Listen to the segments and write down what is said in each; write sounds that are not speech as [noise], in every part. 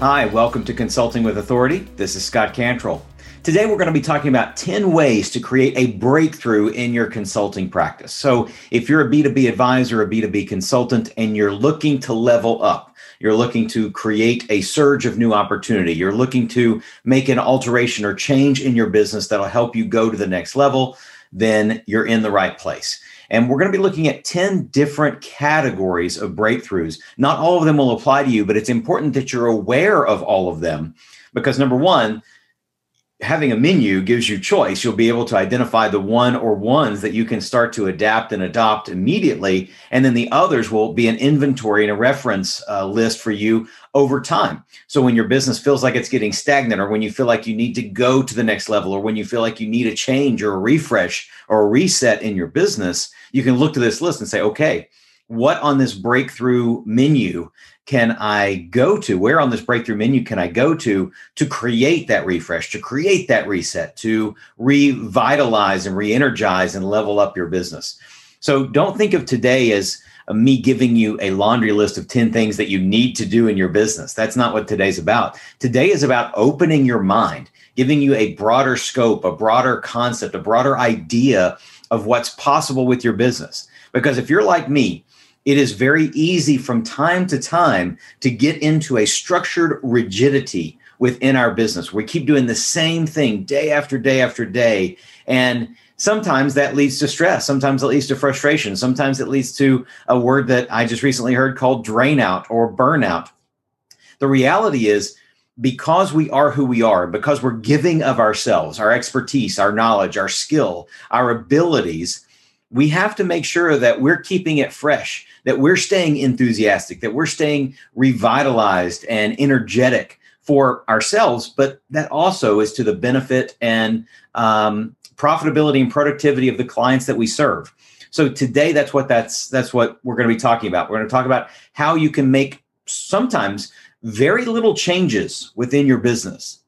Hi, welcome to Consulting with Authority. This is Scott Cantrell. Today, we're going to be talking about 10 ways to create a breakthrough in your consulting practice. So, if you're a B2B advisor, a B2B consultant, and you're looking to level up, you're looking to create a surge of new opportunity, you're looking to make an alteration or change in your business that'll help you go to the next level, then you're in the right place. And we're going to be looking at 10 different categories of breakthroughs. Not all of them will apply to you, but it's important that you're aware of all of them because number one, having a menu gives you choice. You'll be able to identify the one or ones that you can start to adapt and adopt immediately. And then the others will be an inventory and a reference uh, list for you over time. So when your business feels like it's getting stagnant, or when you feel like you need to go to the next level, or when you feel like you need a change or a refresh or a reset in your business, you can look to this list and say, okay, what on this breakthrough menu can I go to? Where on this breakthrough menu can I go to to create that refresh, to create that reset, to revitalize and re energize and level up your business? So don't think of today as uh, me giving you a laundry list of 10 things that you need to do in your business. That's not what today's about. Today is about opening your mind, giving you a broader scope, a broader concept, a broader idea of what's possible with your business. Because if you're like me, it is very easy from time to time to get into a structured rigidity within our business. We keep doing the same thing day after day after day. And sometimes that leads to stress. Sometimes it leads to frustration. Sometimes it leads to a word that I just recently heard called drain out or burnout. The reality is, because we are who we are, because we're giving of ourselves, our expertise, our knowledge, our skill, our abilities, we have to make sure that we're keeping it fresh that we're staying enthusiastic, that we're staying revitalized and energetic for ourselves, but that also is to the benefit and um, profitability and productivity of the clients that we serve. So today, that's what that's that's what we're going to be talking about. We're going to talk about how you can make sometimes very little changes within your business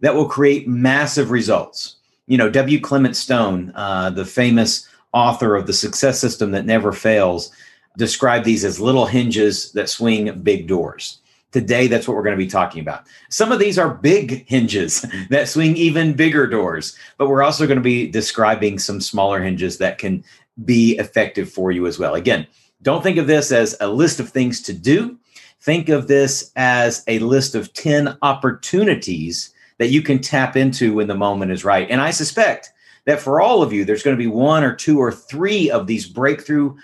that will create massive results. You know, W. Clement Stone, uh, the famous author of the Success System that Never Fails, describe these as little hinges that swing big doors. Today, that's what we're going to be talking about. Some of these are big hinges [laughs] that swing even bigger doors, but we're also going to be describing some smaller hinges that can be effective for you as well. Again, don't think of this as a list of things to do. Think of this as a list of 10 opportunities that you can tap into when the moment is right. And I suspect that for all of you, there's going to be one or two or three of these breakthrough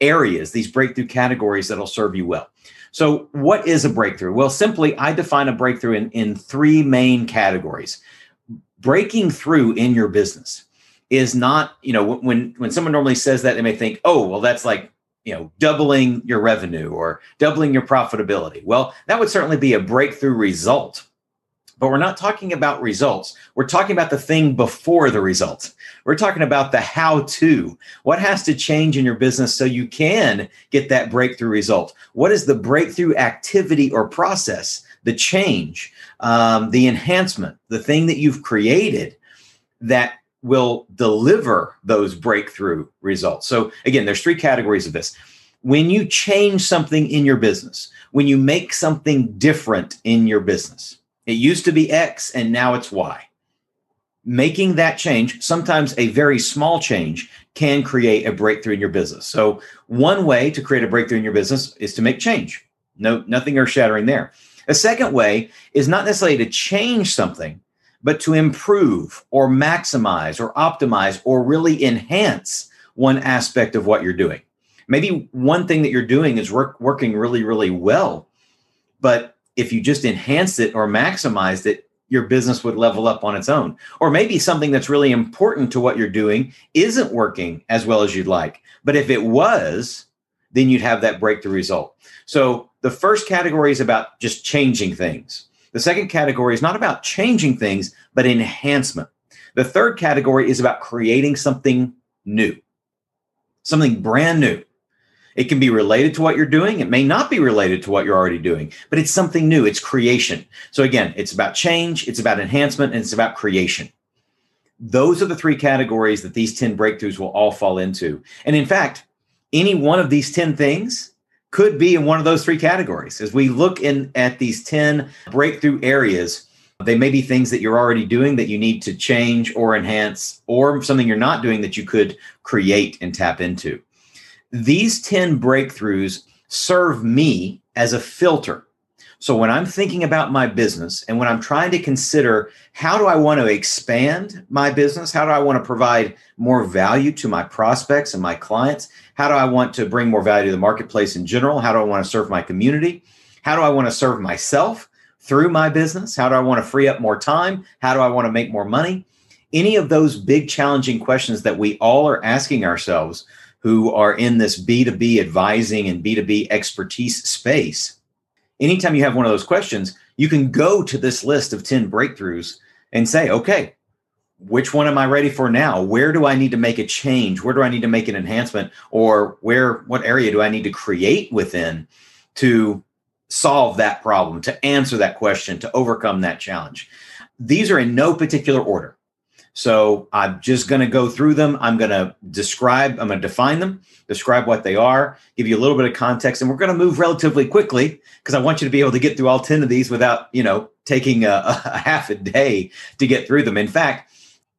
areas, these breakthrough categories that'll serve you well. So, what is a breakthrough? Well, simply, I define a breakthrough in, in three main categories. Breaking through in your business is not, you know, when when someone normally says that, they may think, oh, well, that's like, you know, doubling your revenue or doubling your profitability. Well, that would certainly be a breakthrough result but we're not talking about results. We're talking about the thing before the results. We're talking about the how to. What has to change in your business so you can get that breakthrough result? What is the breakthrough activity or process, the change, um, the enhancement, the thing that you've created that will deliver those breakthrough results? So, again, there's three categories of this. When you change something in your business, when you make something different in your business, it used to be X and now it's Y. Making that change, sometimes a very small change, can create a breakthrough in your business. So, one way to create a breakthrough in your business is to make change. No, nothing earth shattering there. A second way is not necessarily to change something, but to improve or maximize or optimize or really enhance one aspect of what you're doing. Maybe one thing that you're doing is work, working really, really well, but if you just enhanced it or maximized it, your business would level up on its own. Or maybe something that's really important to what you're doing isn't working as well as you'd like. But if it was, then you'd have that breakthrough result. So the first category is about just changing things. The second category is not about changing things, but enhancement. The third category is about creating something new, something brand new. It can be related to what you're doing. It may not be related to what you're already doing, but it's something new. It's creation. So again, it's about change, it's about enhancement, and it's about creation. Those are the three categories that these 10 breakthroughs will all fall into. And in fact, any one of these 10 things could be in one of those three categories. As we look in at these 10 breakthrough areas, they may be things that you're already doing that you need to change or enhance, or something you're not doing that you could create and tap into. These 10 breakthroughs serve me as a filter. So when I'm thinking about my business and when I'm trying to consider how do I want to expand my business, how do I want to provide more value to my prospects and my clients, how do I want to bring more value to the marketplace in general, how do I want to serve my community, how do I want to serve myself through my business, how do I want to free up more time, how do I want to make more money, any of those big challenging questions that we all are asking ourselves who are in this B2B advising and B2B expertise space anytime you have one of those questions, you can go to this list of 10 breakthroughs and say, okay, which one am I ready for now? Where do I need to make a change? Where do I need to make an enhancement? Or where, what area do I need to create within to solve that problem, to answer that question, to overcome that challenge? These are in no particular order. So I'm just going to go through them. I'm going to describe, I'm going to define them, describe what they are, give you a little bit of context, and we're going to move relatively quickly because I want you to be able to get through all 10 of these without, you know, taking a, [laughs] a half a day to get through them. In fact,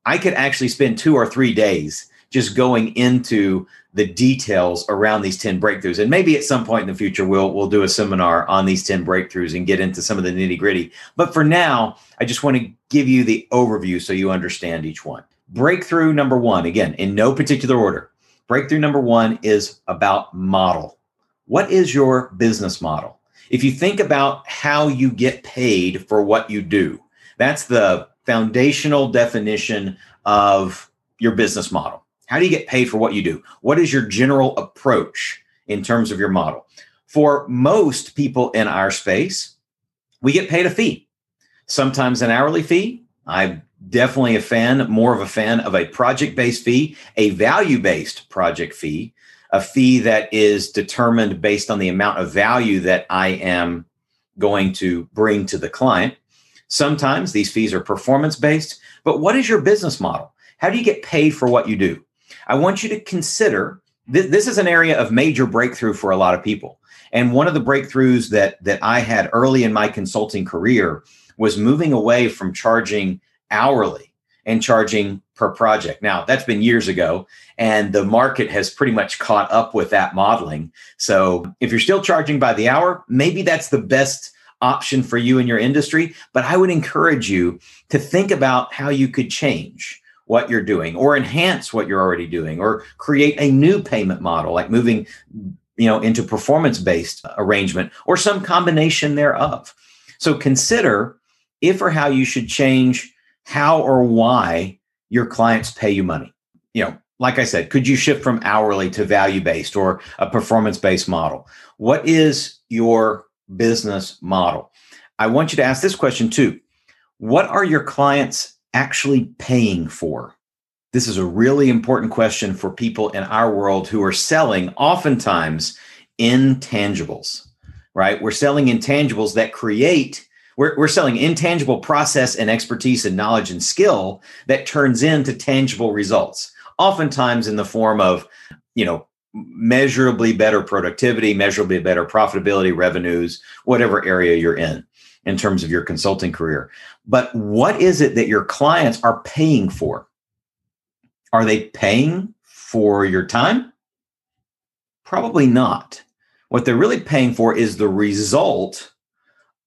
I could actually spend two or three days just going into the details around these 10 breakthroughs. And maybe at some point in the future, we'll, we'll do a seminar on these 10 breakthroughs and get into some of the nitty gritty. But for now, I just want to give you the overview so you understand each one. Breakthrough number one, again, in no particular order. Breakthrough number one is about model. What is your business model? If you think about how you get paid for what you do, that's the foundational definition of your business model. How do you get paid for what you do? What is your general approach in terms of your model? For most people in our space, we get paid a fee, sometimes an hourly fee. I'm definitely a fan, more of a fan of a project based fee, a value based project fee, a fee that is determined based on the amount of value that I am going to bring to the client. Sometimes these fees are performance based, but what is your business model? How do you get paid for what you do? I want you to consider th- this is an area of major breakthrough for a lot of people. And one of the breakthroughs that that I had early in my consulting career was moving away from charging hourly and charging per project. Now, that's been years ago, and the market has pretty much caught up with that modeling. So, if you're still charging by the hour, maybe that's the best option for you in your industry. But I would encourage you to think about how you could change what you're doing or enhance what you're already doing or create a new payment model like moving you know into performance based arrangement or some combination thereof. So consider if or how you should change how or why your clients pay you money. You know like i said could you shift from hourly to value based or a performance based model? What is your business model? I want you to ask this question too. What are your clients actually paying for? This is a really important question for people in our world who are selling oftentimes intangibles, right? We're selling intangibles that create, we're, we're selling intangible process and expertise and knowledge and skill that turns into tangible results, oftentimes in the form of, you know, measurably better productivity, measurably better profitability, revenues, whatever area you're in in terms of your consulting career. But what is it that your clients are paying for? Are they paying for your time? Probably not. What they're really paying for is the result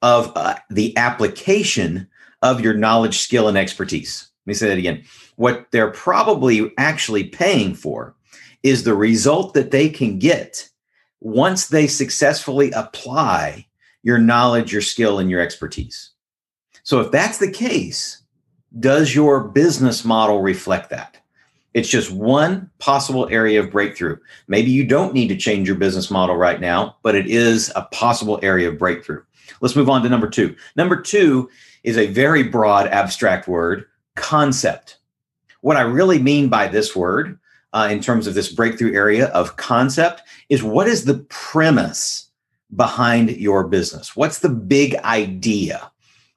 of uh, the application of your knowledge, skill, and expertise. Let me say that again. What they're probably actually paying for is the result that they can get once they successfully apply your knowledge, your skill, and your expertise. So, if that's the case, does your business model reflect that? It's just one possible area of breakthrough. Maybe you don't need to change your business model right now, but it is a possible area of breakthrough. Let's move on to number two. Number two is a very broad, abstract word concept. What I really mean by this word, uh, in terms of this breakthrough area of concept, is what is the premise behind your business? What's the big idea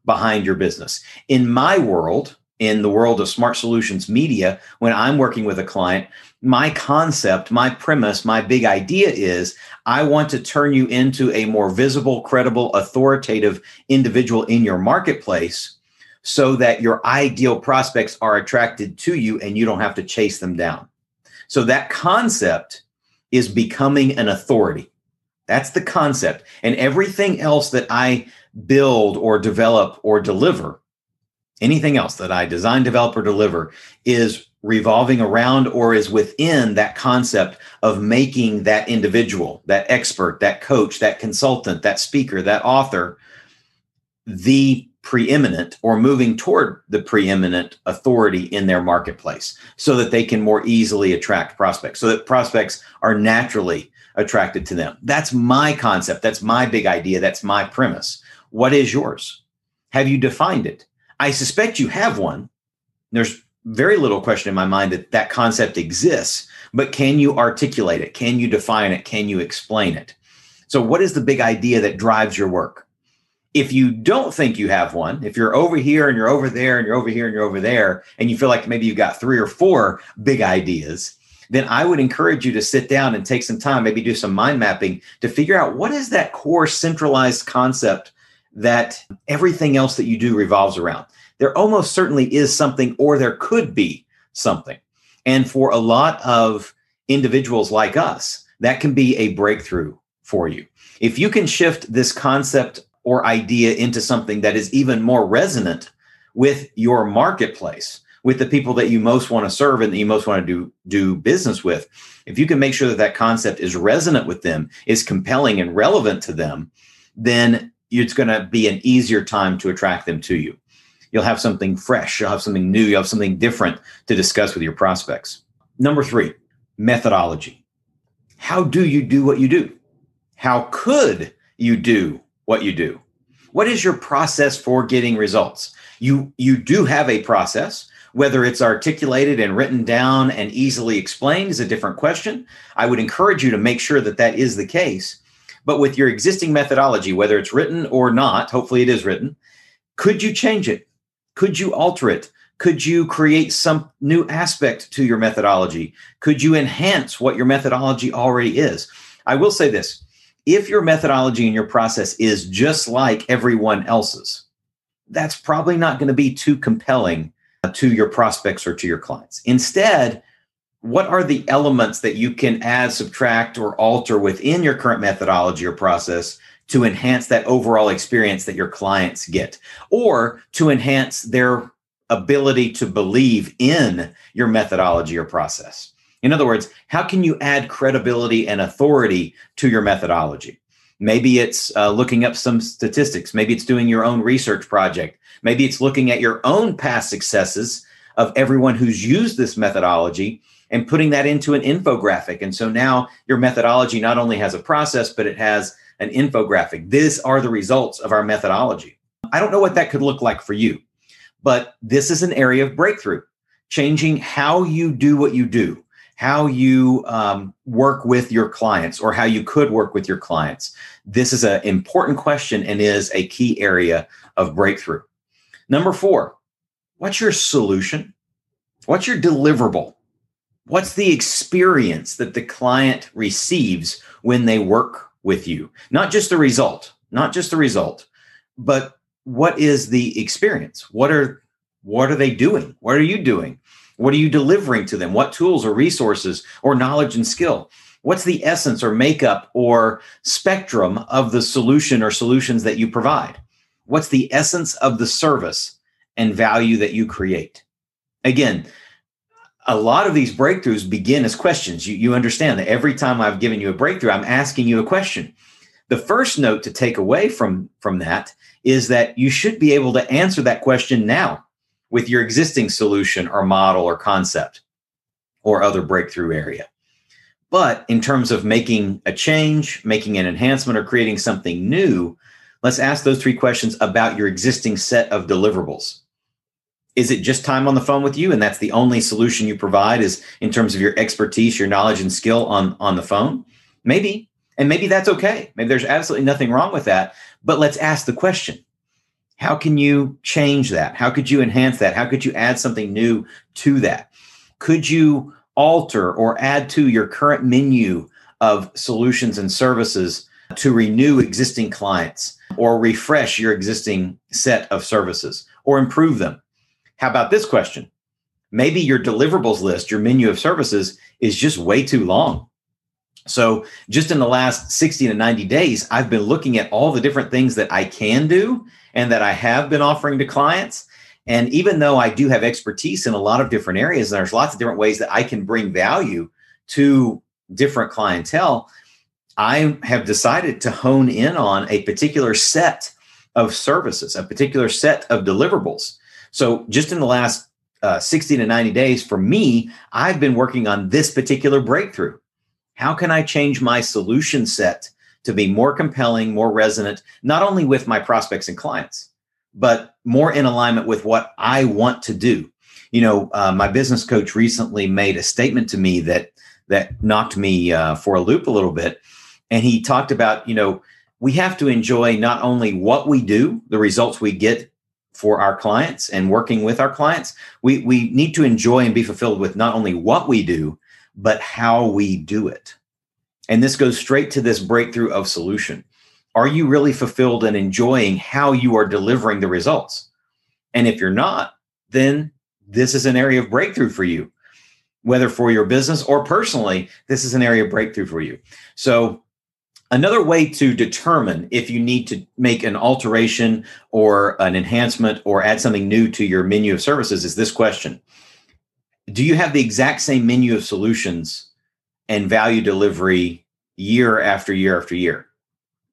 behind your business? In my world, in the world of smart solutions media, when I'm working with a client, my concept, my premise, my big idea is I want to turn you into a more visible, credible, authoritative individual in your marketplace so that your ideal prospects are attracted to you and you don't have to chase them down. So that concept is becoming an authority. That's the concept. And everything else that I build or develop or deliver, anything else that I design, develop, or deliver is revolving around or is within that concept of making that individual, that expert, that coach, that consultant, that speaker, that author, the preeminent or moving toward the preeminent authority in their marketplace so that they can more easily attract prospects, so that prospects are naturally attracted to them. That's my concept. That's my big idea. That's my premise. What is yours? Have you defined it? I suspect you have one. There's very little question in my mind that that concept exists, but can you articulate it? Can you define it? Can you explain it? So, what is the big idea that drives your work? If you don't think you have one, if you're over here and you're over there and you're over here and you're over there, and you feel like maybe you've got three or four big ideas, then I would encourage you to sit down and take some time, maybe do some mind mapping to figure out what is that core centralized concept that everything else that you do revolves around there almost certainly is something, or there could be something. And for a lot of individuals like us, that can be a breakthrough for you. If you can shift this concept or idea into something that is even more resonant with your marketplace, with the people that you most want to serve and that you most want to do do business with, if you can make sure that that concept is resonant with them, is compelling and relevant to them, then it's going to be an easier time to attract them to you you'll have something fresh, you'll have something new, you'll have something different to discuss with your prospects. Number three, methodology. How do you do what you do? How could you do what you do? What is your process for getting results? You you do have a process. Whether it's articulated and written down and easily explained is a different question. I would encourage you to make sure that that is the case. But with your existing methodology, whether it's written or not, hopefully it is written, could you change it? Could you alter it? Could you create some new aspect to your methodology? Could you enhance what your methodology already is? I will say this if your methodology and your process is just like everyone else's, that's probably not going to be too compelling Uh, to your prospects or to your clients. Instead, what are the elements that you can add, subtract, or alter within your current methodology or process to enhance that overall experience that your clients get or to enhance their ability to believe in your methodology or process. In other words, how can you add credibility and authority to your methodology? Maybe it's uh, looking up some statistics. Maybe it's doing your own research project. Maybe it's looking at your own past successes of everyone who's used this methodology and putting that into an infographic. And so now your methodology not only has a process, but it has an infographic. These are the results of our methodology. I don't know what that could look like for you, but this is an area of breakthrough, changing how you do what you do, how you um, work with your clients, or how you could work with your clients. This is an important question and is a key area of breakthrough. Number four, what's your solution? What's your deliverable? What's the experience that the client receives when they work with you not just the result not just the result but what is the experience what are what are they doing what are you doing what are you delivering to them? What tools or resources or knowledge and skill? What's the essence or makeup or spectrum of the solution or solutions that you provide? What's the essence of the service and value that you create? Again a lot of these breakthroughs begin as questions. You, you understand that every time I've given you a breakthrough, I'm asking you a question. The first note to take away from, from that is that you should be able to answer that question now with your existing solution or model or concept or other breakthrough area. But in terms of making a change, making an enhancement, or creating something new, let's ask those three questions about your existing set of deliverables. Is it just time on the phone with you and that's the only solution you provide is in terms of your expertise your knowledge and skill on on the phone? Maybe. And maybe that's okay. Maybe there's absolutely nothing wrong with that. But let's ask the question How can you change that? How could you enhance that? How could you add something new to that? Could you alter or add to your current menu of solutions and services to renew existing clients or refresh your existing set of services or improve them? How about this question? Maybe your deliverables list, your menu of services is just way too long. So, just in the last 60 to 90 days, I've been looking at all the different things that I can do and that I have been offering to clients. And even though I do have expertise in a lot of different areas, and there's lots of different ways that I can bring value to different clientele, I have decided to hone in on a particular set of services, a particular set of deliverables. So, just in the last uh, 60 to 90 days, for me, I've been working on this particular breakthrough. How can I change my solution set to be more compelling, more resonant, not only with my prospects and clients, but more in alignment with what I want to do? You know, uh, my business coach recently made a statement to me that that knocked me uh, for a loop a little bit, and he talked about you know we have to enjoy not only what we do, the results we get for our clients and working with our clients, we we need to enjoy and be fulfilled with not only what we do, but how we do it. And this goes straight to this breakthrough of solution. Are you really fulfilled and enjoying how you are delivering the results? And if you're not, then this is an area of breakthrough for you. Whether for your business or personally, this is an area of breakthrough for you. So, another way to determine if you need to make an alteration or an enhancement or add something new to your menu of services is this question Do you have the exact same menu of solutions and value delivery year after year after year?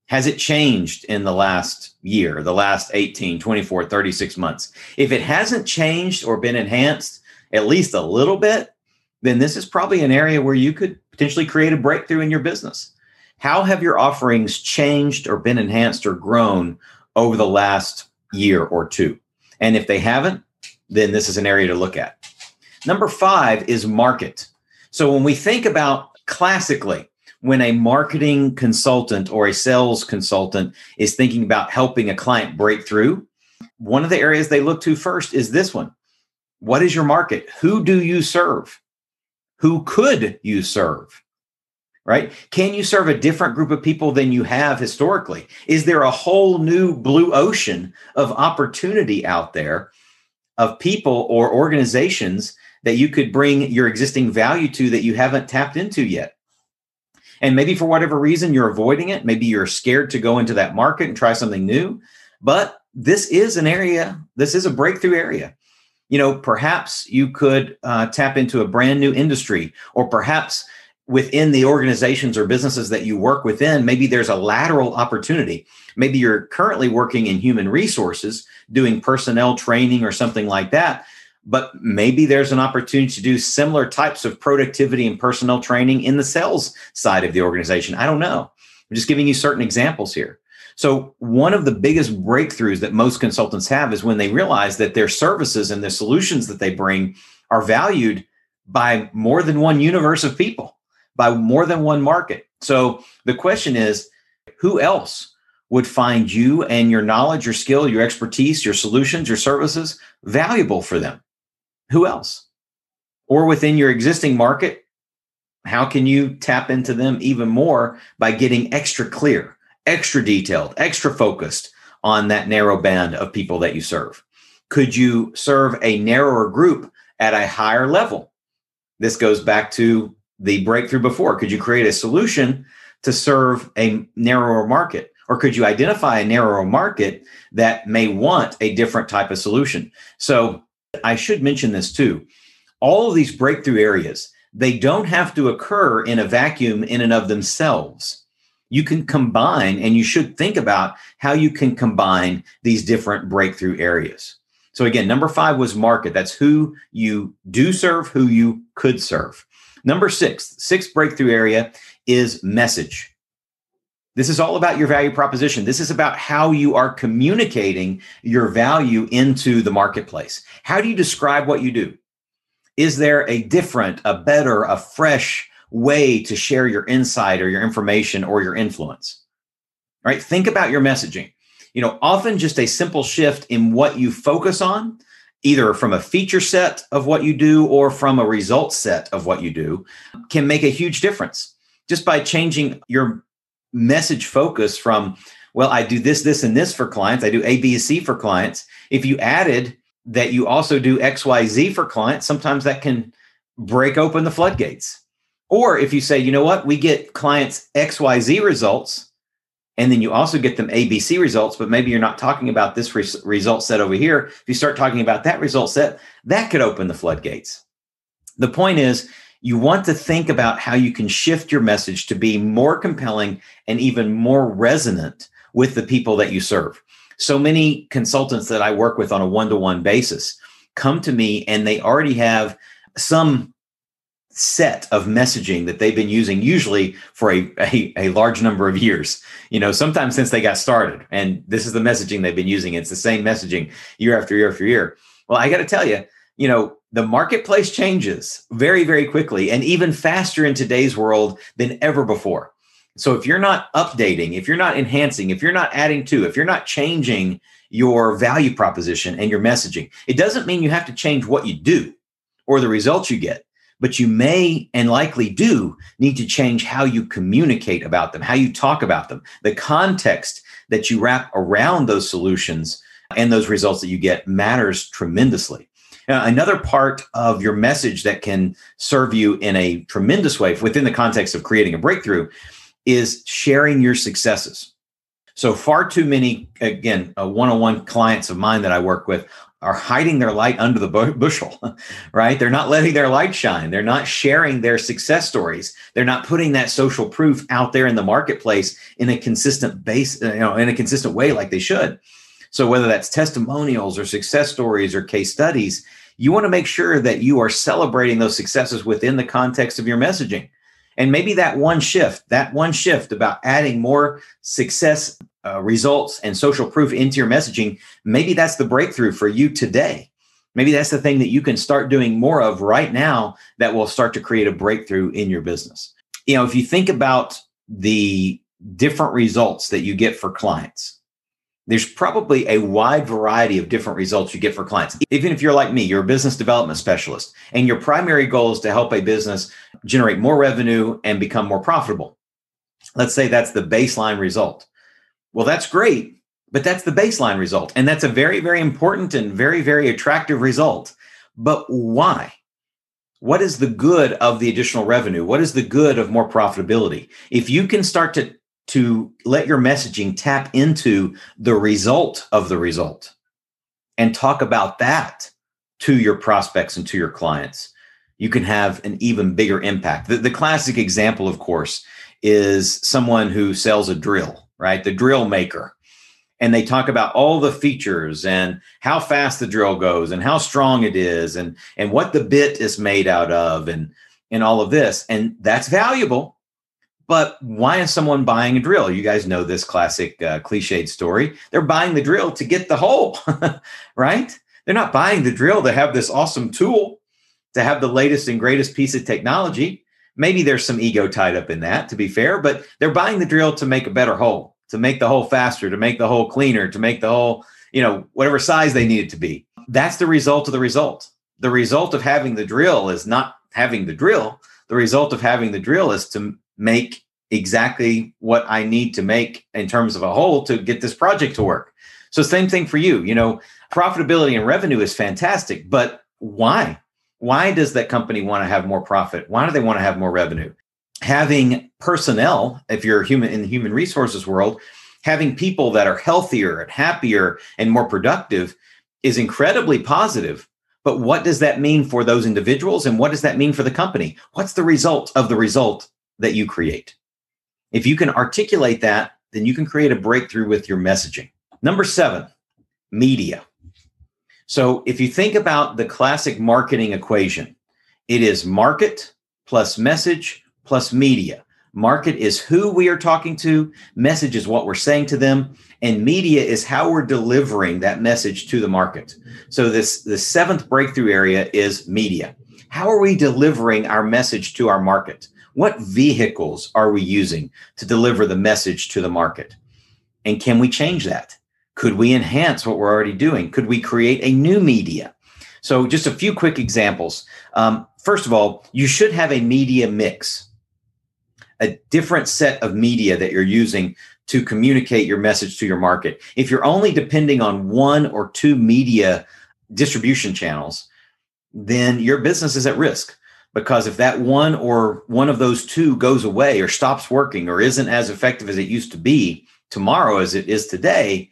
Has it changed in the last year, the last 18, 24, 36 months? If it hasn't changed or been enhanced at least a little bit, then this is probably an area where you could potentially create a breakthrough in your business. How have your offerings changed or been enhanced or grown over the last year or two? And if they haven't, then this is an area to look at. Number five is market. So when we think about classically, when a marketing consultant or a sales consultant is thinking about helping a client break through, one of the areas they look to first is this one. What is your market? Who do you serve? Who could you serve? Right? Can you serve a different group of people than you have historically? Is there a whole new blue ocean of opportunity out there of people or organizations that you could bring your existing value to that you haven't tapped into yet. And maybe for whatever reason you're avoiding it, maybe you're scared to go into that market and try something new, but this is an area, this is a breakthrough area. You know, perhaps you could uh, tap into a brand new industry, or perhaps within the organizations or businesses that you work within, maybe there's a lateral opportunity. Maybe you're currently working in human resources, doing personnel training or something like that but maybe there's an opportunity to do similar types of productivity and personnel training in the sales side of the organization. I don't know. I'm just giving you certain examples here. So, one of the biggest breakthroughs that most consultants have is when they realize that their services and the solutions that they bring are valued by more than one universe of people, by more than one market. So, the question is who else would find you and your knowledge, your skill, your expertise, your solutions, your services valuable for them? Who else? Or within your existing market, how can you tap into them even more by getting extra clear, extra detailed, extra focused on that narrow band of people that you serve? Could you serve a narrower group at a higher level? This goes back to the breakthrough before. Could you create a solution to serve a narrower market? Or could you identify a narrower market that may want a different type of solution? So I should mention this too. All of these breakthrough areas, they don't have to occur in a vacuum in and of themselves. You can combine, and you should think about how you can combine these different breakthrough areas. So, again, number five was market. That's who you do serve, who you could serve. Number six, sixth breakthrough area is message. This is all about your value proposition. This is about how you are communicating your value into the marketplace. How do you describe what you do? Is there a different, a better, a fresh way to share your insight or your information or your influence? Right? Think about your messaging. you know, often just a simple shift in what you focus on, either from a feature set of what you do or from a result set of what you do, can make a huge difference. Just by changing your message focus from, well, I do this, this, and this for clients, I do A, B, C for clients. If you added that you also do X, Y, Z for clients, sometimes that can break open the floodgates. Or if you say, you know what, we get clients XYZ results, and then you also get them ABC results, but maybe you're not talking about this res- result set over here. If you start talking about that result set, that could open the floodgates. The point is, you want to think about how you can shift your message to be more compelling and even more resonant with the people that you serve. So many consultants that I work with on a one to one basis come to me and they already have some set of messaging that they've been using usually for a, a, a, large number of years. You know sometimes since they got started and this is the messaging they've been using. It's the same messaging year after year after year. Well i got to tell you you know the marketplace changes very very quickly and even faster in today's world than ever before so if you're not updating if you're not enhancing if you're not adding to if you're not changing your value proposition and your messaging it doesn't mean you have to change what you do or the results you get but you may and likely do need to change how you communicate about them, how you talk about them, the context that you wrap around those solutions and those results that you get matters tremendously. Now, another part of your message that can serve you in a tremendous way within the context of creating a breakthrough is sharing your successes. So, far too many, again, one on one clients of mine that I work with are hiding their light under the bushel, [laughs] right? They're not letting their light shine. They're not sharing their success stories. They're not putting that social proof out there in the marketplace in a consistent base, you know, in a consistent way like they should. So whether that's testimonials or success stories or case studies, you want to make sure that you are celebrating those successes within the context of your messaging. And maybe that one shift, that one shift about adding more success uh, results and social proof into your messaging, maybe that's the breakthrough for you today. Maybe that's the thing that you can start doing more of right now that will start to create a breakthrough in your business. You know, if you think about the different results that you get for clients, there's probably a wide variety of different results you get for clients. Even if you're like me, you're a business development specialist, and your primary goal is to help a business generate more revenue and become more profitable. Let's say that's the baseline result. Well, that's great, but that's the baseline result. And that's a very, very important and very, very attractive result. But why? What is the good of the additional revenue? What is the good of more profitability? If you can start to, to let your messaging tap into the result of the result and talk about that to your prospects and to your clients, you can have an even bigger impact. The, the classic example, of course, is someone who sells a drill right? The drill maker. And they talk about all the features and how fast the drill goes and how strong it is and, and what the bit is made out of and, and all of this. And that's valuable. But why is someone buying a drill? You guys know this classic uh, cliched story. They're buying the drill to get the hole, [laughs] right? They're not buying the drill to have this awesome tool, to have the latest and greatest piece of technology. Maybe there's some ego tied up in that, to be fair, but they're buying the drill to make a better hole, to make the hole faster, to make the hole cleaner, to make the hole, you know, whatever size they need it to be. That's the result of the result. The result of having the drill is not having the drill. The result of having the drill is to make exactly what I need to make in terms of a hole to get this project to work. So same thing for you. You know, profitability and revenue is fantastic, but why? Why does that company want to have more profit? Why do they want to have more revenue? Having personnel, if you're human in the human resources world, having people that are healthier and happier and more productive is incredibly positive. But what does that mean for those individuals? And what does that mean for the company? What's the result of the result that you create? If you can articulate that, then you can create a breakthrough with your messaging. Number seven, media. So if you think about the classic marketing equation, it is market plus message plus media. Market is who we are talking to, message is what we're saying to them, and media is how we're delivering that message to the market. So this the seventh breakthrough area is media. How are we delivering our message to our market? What vehicles are we using to deliver the message to the market? And can we change that? Could we enhance what we're already doing? Could we create a new media? So, just a few quick examples. Um, first of all, you should have a media mix, a different set of media that you're using to communicate your message to your market. If you're only depending on one or two media distribution channels, then your business is at risk because if that one or one of those two goes away or stops working or isn't as effective as it used to be tomorrow as it is today,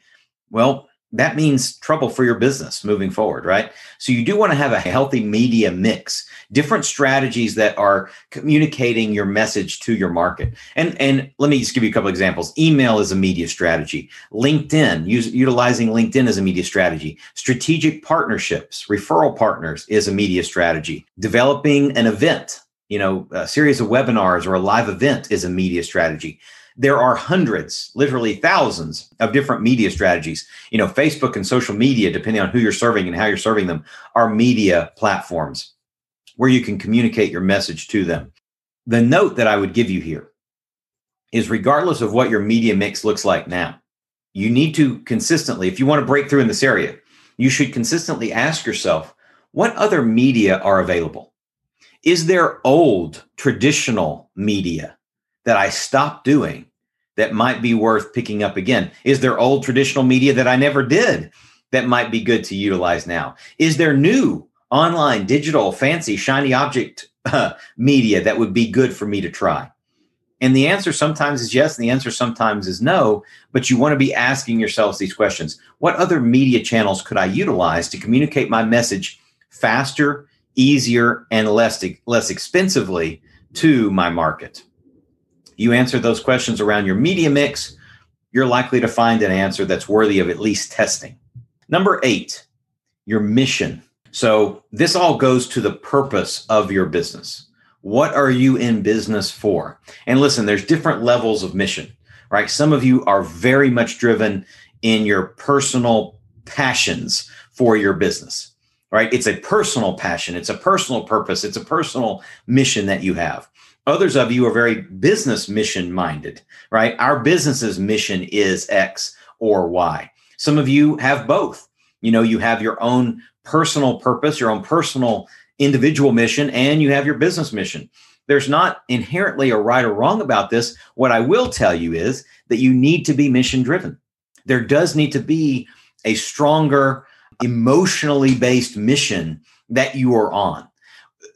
well, that means trouble for your business moving forward, right? So you do want to have a healthy media mix, different strategies that are communicating your message to your market. And and let me just give you a couple examples. Email is a media strategy. LinkedIn, use, utilizing LinkedIn as a media strategy. Strategic partnerships, referral partners is a media strategy. Developing an event, you know, a series of webinars or a live event is a media strategy there are hundreds, literally thousands of different media strategies. You know, Facebook and social media, depending on who you're serving and how you're serving them, are media platforms where you can communicate your message to them. The note that I would give you here is regardless of what your media mix looks like now, you need to consistently, if you want to break through in this area, you should consistently ask yourself, what other media are available? Is there old traditional media that I stopped doing that might be worth picking up again? Is there old traditional media that I never did that might be good to utilize now? Is there new online, digital, fancy, shiny object uh, media that would be good for me to try? And the answer sometimes is yes, and the answer sometimes is no. But you want to be asking yourselves these questions What other media channels could I utilize to communicate my message faster, easier, and less, less expensively to my market? You answer those questions around your media mix, you're likely to find an answer that's worthy of at least testing. Number eight, your mission. So, this all goes to the purpose of your business. What are you in business for? And listen, there's different levels of mission, right? Some of you are very much driven in your personal passions for your business, right? It's a personal passion, it's a personal purpose, it's a personal mission that you have. Others of you are very business mission minded, right? Our business's mission is X or Y. Some of you have both. You know, you have your own personal purpose, your own personal individual mission, and you have your business mission. There's not inherently a right or wrong about this. What I will tell you is that you need to be mission driven. There does need to be a stronger, emotionally based mission that you are on.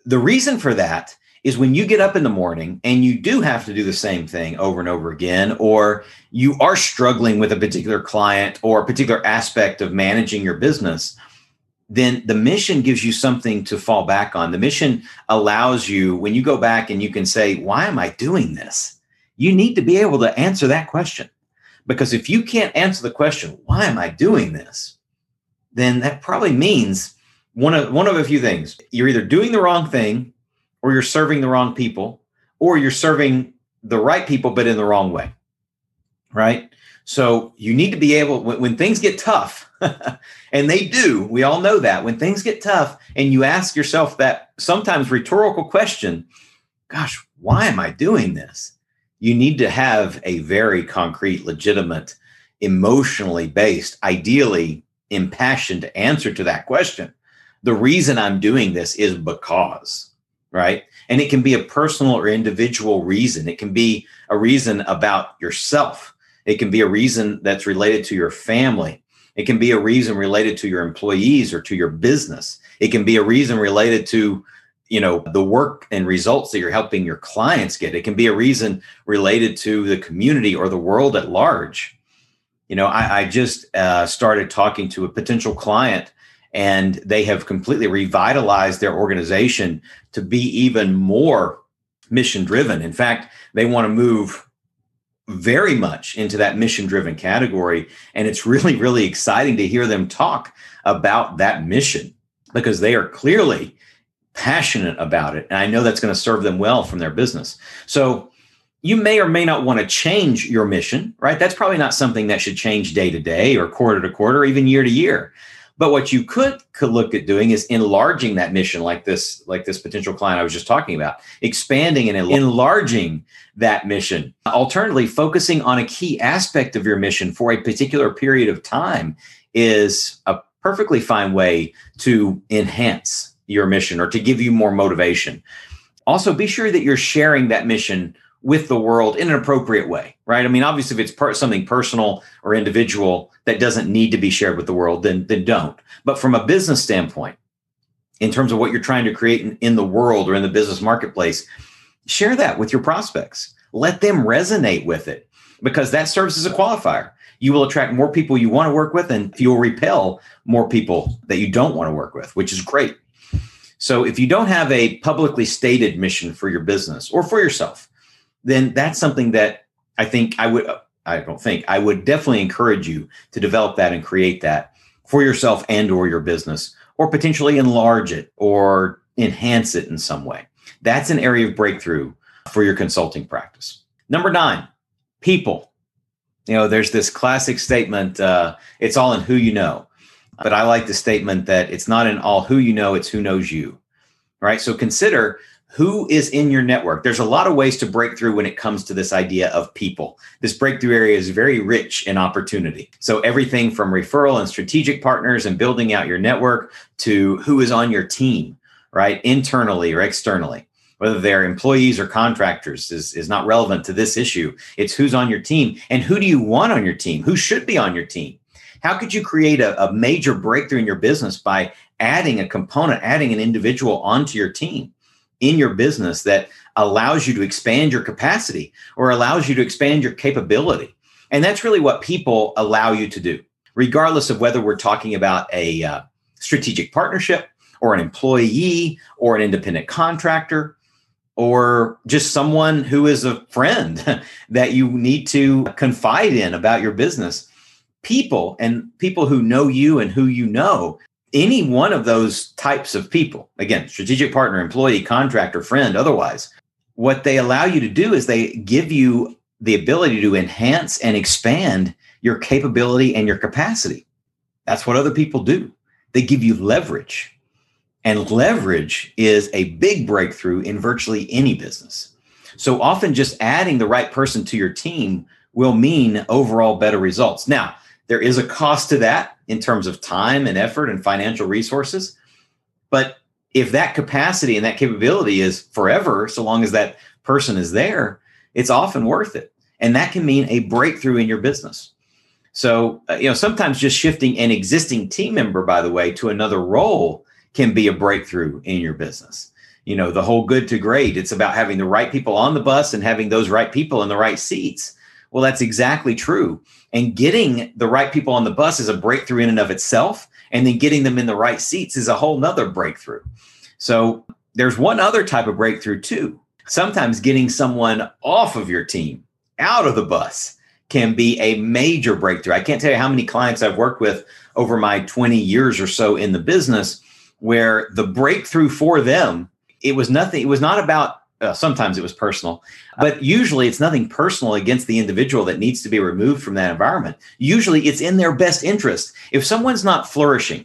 The reason for that is when you get up in the morning and you do have to do the same thing over and over again, or you are struggling with a particular client or a particular aspect of managing your business, then the mission gives you something to fall back on. The mission allows you, when you go back and you can say, Why am I doing this? You need to be able to answer that question. Because if you can't answer the question, Why am I doing this? Then that probably means one of one of a few things. You're either doing the wrong thing or you're serving the wrong people, or you're serving the right people, but in the wrong way. Right. So you need to be able, when, when things get tough, [laughs] and they do, we all know that when things get tough and you ask yourself that sometimes rhetorical question, gosh, why am I doing this? You need to have a very concrete, legitimate, emotionally based, ideally impassioned answer to that question. The reason I'm doing this is because right? And it can be a personal or individual reason. It can be a reason about yourself. It can be a reason that's related to your family. It can be a reason related to your employees or to your business. It can be a reason related to you know the work and results that you're helping your clients get it can be a reason related to the community or the world at large you know i, I just uh, started talking to a potential client and they have completely revitalized their organization to be even more mission driven. In fact, they want to move very much into that mission driven category. And it's really, really exciting to hear them talk about that mission because they are clearly passionate about it. And I know that's going to serve them well from their business. So you may or may not want to change your mission, right? That's probably not something that should change day to day or quarter to quarter, or even year to year. But what you could could look at doing is enlarging that mission, like this, like this potential client I was just talking about, expanding and enlarging that mission. Alternatively, focusing on a key aspect of your mission for a particular period of time is a perfectly fine way to enhance your mission or to give you more motivation. Also, be sure that you're sharing that mission with the world in an appropriate way, right? I mean, obviously, if it's something personal or individual that doesn't need to be shared with the world, then then don't. But from a business standpoint, in terms of what you're trying to create in, in the world or in the business marketplace, share that with your prospects. Let them resonate with it because that serves as a qualifier. You will attract more people you want to work with, and you'll repel more people that you don't want to work with, which is great. So, if you don't have a publicly stated mission for your business or for yourself, then that's something that I think I would, I don't think, I would definitely encourage you to develop that and create that for yourself and or your business or potentially enlarge it or enhance it in some way. That's an area of breakthrough for your consulting practice. Number nine, people. You know, there's this classic statement, uh, it's all in who you know. But I like the statement that it's not in all who you know, it's who knows you. Right. So consider who is in your network. There's a lot of ways to break through when it comes to this idea of people. This breakthrough area is very rich in opportunity. So everything from referral and strategic partners and building out your network to who is on your team right internally or externally. Whether they're employees or contractors is, is not relevant to this issue. It's who's on your team and who do you want on your team? Who should be on your team? How could you create a, a major breakthrough in your business by adding a component adding an individual onto your team in your business that allows you to expand your capacity or allows you to expand your capability. And that's really what people allow you to do, regardless of whether we're talking about a uh, strategic partnership or an employee or an independent contractor or just someone who is a friend [laughs] that you need to confide in about your business. People and people who know you and who you know any one of those types of people, again, strategic partner, employee, contractor, friend, otherwise, what they allow you to do is they give you the ability to enhance and expand your capability and your capacity. That's what other people do. They give you leverage. And leverage is a big breakthrough in virtually any business. So often just adding the right person to your team will mean overall better results. Now, there is a cost to that in terms of time and effort and financial resources. But if that capacity and that capability is forever, so long as that person is there, it's often worth it. And that can mean a breakthrough in your business. So, uh, you know, sometimes just shifting an existing team member, by the way, to another role can be a breakthrough in your business. You know, the whole good to great, it's about having the right people on the bus and having those right people in the right seats. Well, that's exactly true. And getting the right people on the bus is a breakthrough in and of itself. And then getting them in the right seats is a whole nother breakthrough. So there's one other type of breakthrough too. Sometimes getting someone off of your team, out of the bus, can be a major breakthrough. I can't tell you how many clients I've worked with over my 20 years or so in the business where the breakthrough for them, it was nothing, it was not about uh, sometimes it was personal, but usually it's nothing personal against the individual that needs to be removed from that environment. Usually it's in their best interest. If someone's not flourishing,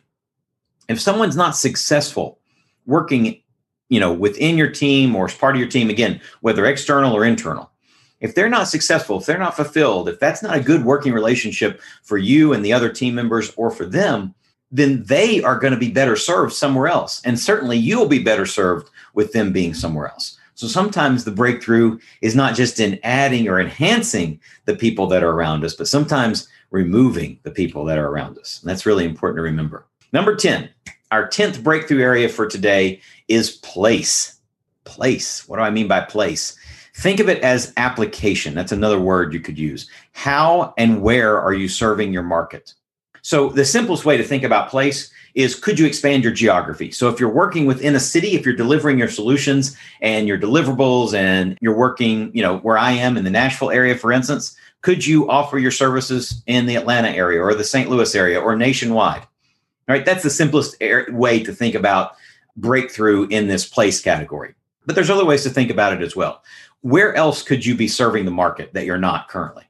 if someone's not successful working, you know, within your team or as part of your team, again, whether external or internal, if they're not successful, if they're not fulfilled, if that's not a good working relationship for you and the other team members or for them, then they are going to be better served somewhere else. And certainly you'll be better served with them being somewhere else. So sometimes the breakthrough is not just in adding or enhancing the people that are around us, but sometimes removing the people that are around us. And that's really important to remember. Number 10, our 10th breakthrough area for today is place. Place. What do I mean by place? Think of it as application. That's another word you could use. How and where are you serving your market? So, the simplest way to think about place is could you expand your geography? So if you're working within a city, if you're delivering your solutions and your deliverables and you're working, you know, where I am in the Nashville area, for instance, could you offer your services in the Atlanta area or the St. Louis area or nationwide? All right, that's the simplest way to think about breakthrough in this place category. But there's other ways to think about it as well. Where else could you be serving the market that you're not currently?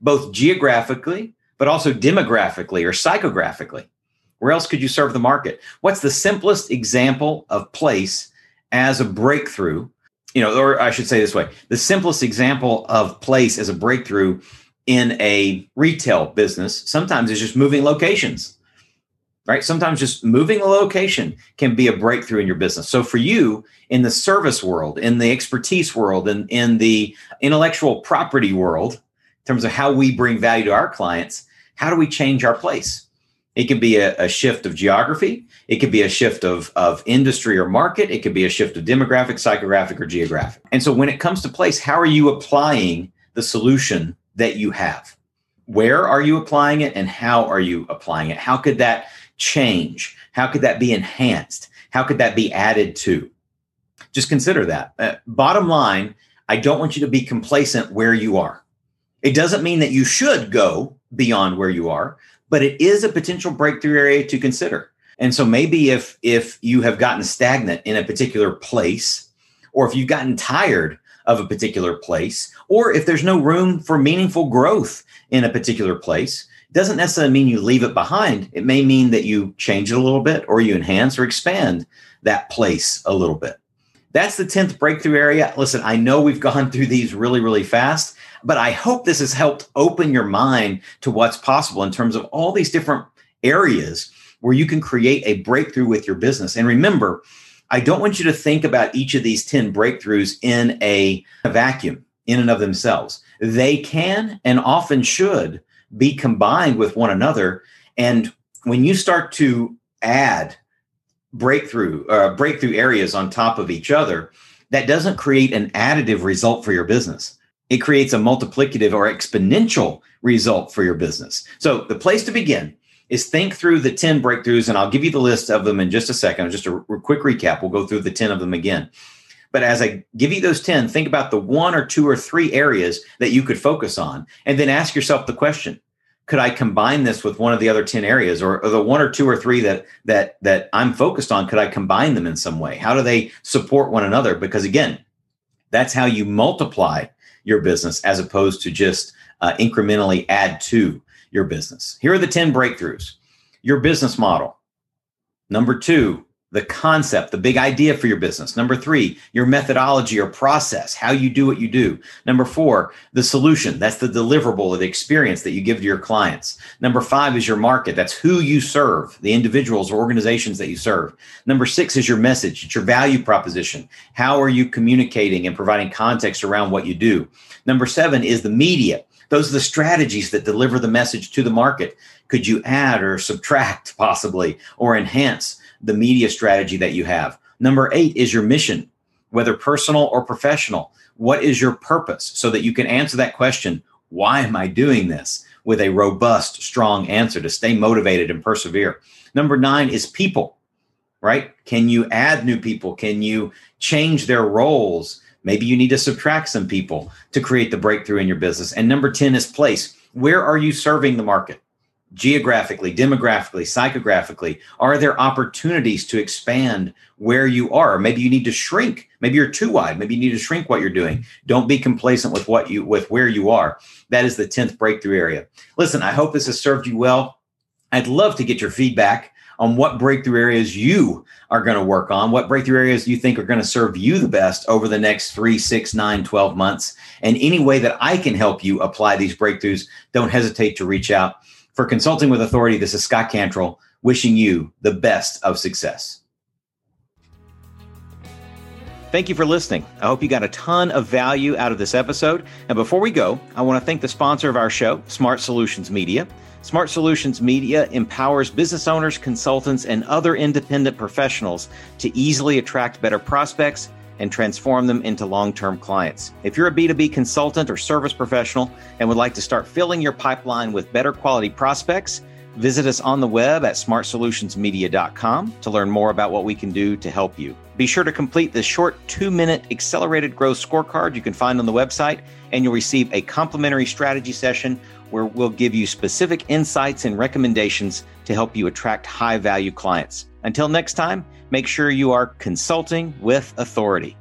Both geographically, but also demographically or psychographically Where else could you serve the market? What's the simplest example of place as a breakthrough? You know, or I should say this way the simplest example of place as a breakthrough in a retail business sometimes is just moving locations right? Sometimes just moving a location can be a breakthrough in your business. So for you in the service world, in the expertise world, and in, in the intellectual property world, in terms of how we bring value to our clients, how do we change our place? It could be a, a shift of geography. It could be a shift of, of industry or market. It could be a shift of demographic, psychographic, or geographic. And so when it comes to place, how are you applying the solution that you have? Where are you applying it and how are you applying it? How could that change? How could that be enhanced? How could that be added to? Just consider that. Uh, bottom line, I don't want you to be complacent where you are. It doesn't mean that you should go beyond where you are, but it is a potential breakthrough area to consider. And so maybe if if you have gotten stagnant in a particular place or if you've gotten tired of a particular place or if there's no room for meaningful growth in a particular place, doesn't necessarily mean you leave it behind. It may mean that you change it a little bit or you enhance or expand that place a little bit. That's the 10th breakthrough area. Listen, I know we've gone [laughs] through these really, really fast, but I hope this has helped open your mind to what's possible in terms of all these different areas where you can create a breakthrough with your business. And remember, I don't want you to think about each of these 10 breakthroughs in a, vacuum in and of themselves. They can and often should be combined with one another. And when you start to add breakthrough uh, breakthrough areas on top of each other, that doesn't create an additive result for your business. It creates a multiplicative or exponential result for your business. So the place to begin is think through the 10 breakthroughs, and I'll give you the list of them in just a second. Just a quick recap. We'll go through the 10 of them again. But as I give you those 10, think about the one or two or three areas that you could focus on, and then ask yourself the question could I combine this with one of the other 10 areas or, or, the one or two or three that that that I'm focused on could I combine them in some way how do they support one another because again that's how you multiply your business as opposed to just uh, incrementally add to your business. Here are the 10 breakthroughs. Your business model. Number 2 the concept, the big idea for your business. Number three, your methodology or process, how you do what you do. Number four, the solution. That's the deliverable or the experience that you give to your clients. Number five is your market. That's who you serve, the individuals or organizations that you serve. Number six is your message. It's your value proposition. How are you communicating and providing context around what you do? Number seven is the media. Those are the strategies that deliver the message to the market. Could you add or subtract [laughs] possibly or enhance? The media strategy that you have. Number eight is your mission, whether personal or professional. What is your purpose? So that you can answer that question why am I doing this? With a robust, strong answer to stay motivated and persevere. Number nine is people, right? Can you add new people? Can you change their roles? Maybe you need to subtract some people to create the breakthrough in your business. And number 10 is place. Where are you serving the market? Geographically, demographically, psychographically? Are there opportunities to expand where you are? Maybe you need to shrink. Maybe you're too wide. Maybe you need to shrink what you're doing. Don't be complacent with what you with where you are. That is the 10th breakthrough area. Listen, I hope this has served you well. I'd love to get your feedback on what breakthrough areas you are going to work on, what breakthrough areas you think are going to serve you the best over the next three, six, nine, 12 months. And any way that I can help you apply these breakthroughs, don't hesitate to reach out. For Consulting with Authority, this is Scott Cantrell wishing you the best of success. Thank you for listening. I hope you got a ton of value out of this episode. And before we go, I want to thank the sponsor of our show, Smart Solutions Media. Smart Solutions Media empowers business owners, consultants, and other independent professionals to easily attract better prospects and transform them into long term clients. If you're a B2B consultant or service professional and would like to start filling your pipeline with better quality prospects, visit us on the web at smartsolutionsmedia.com to learn more about what we can do to help you. Be sure to complete the short two minute accelerated growth scorecard you can find on the website, and you'll receive a complimentary strategy session where we'll give you specific insights and recommendations to help you attract high value clients. Until next time, make sure you are consulting with authority.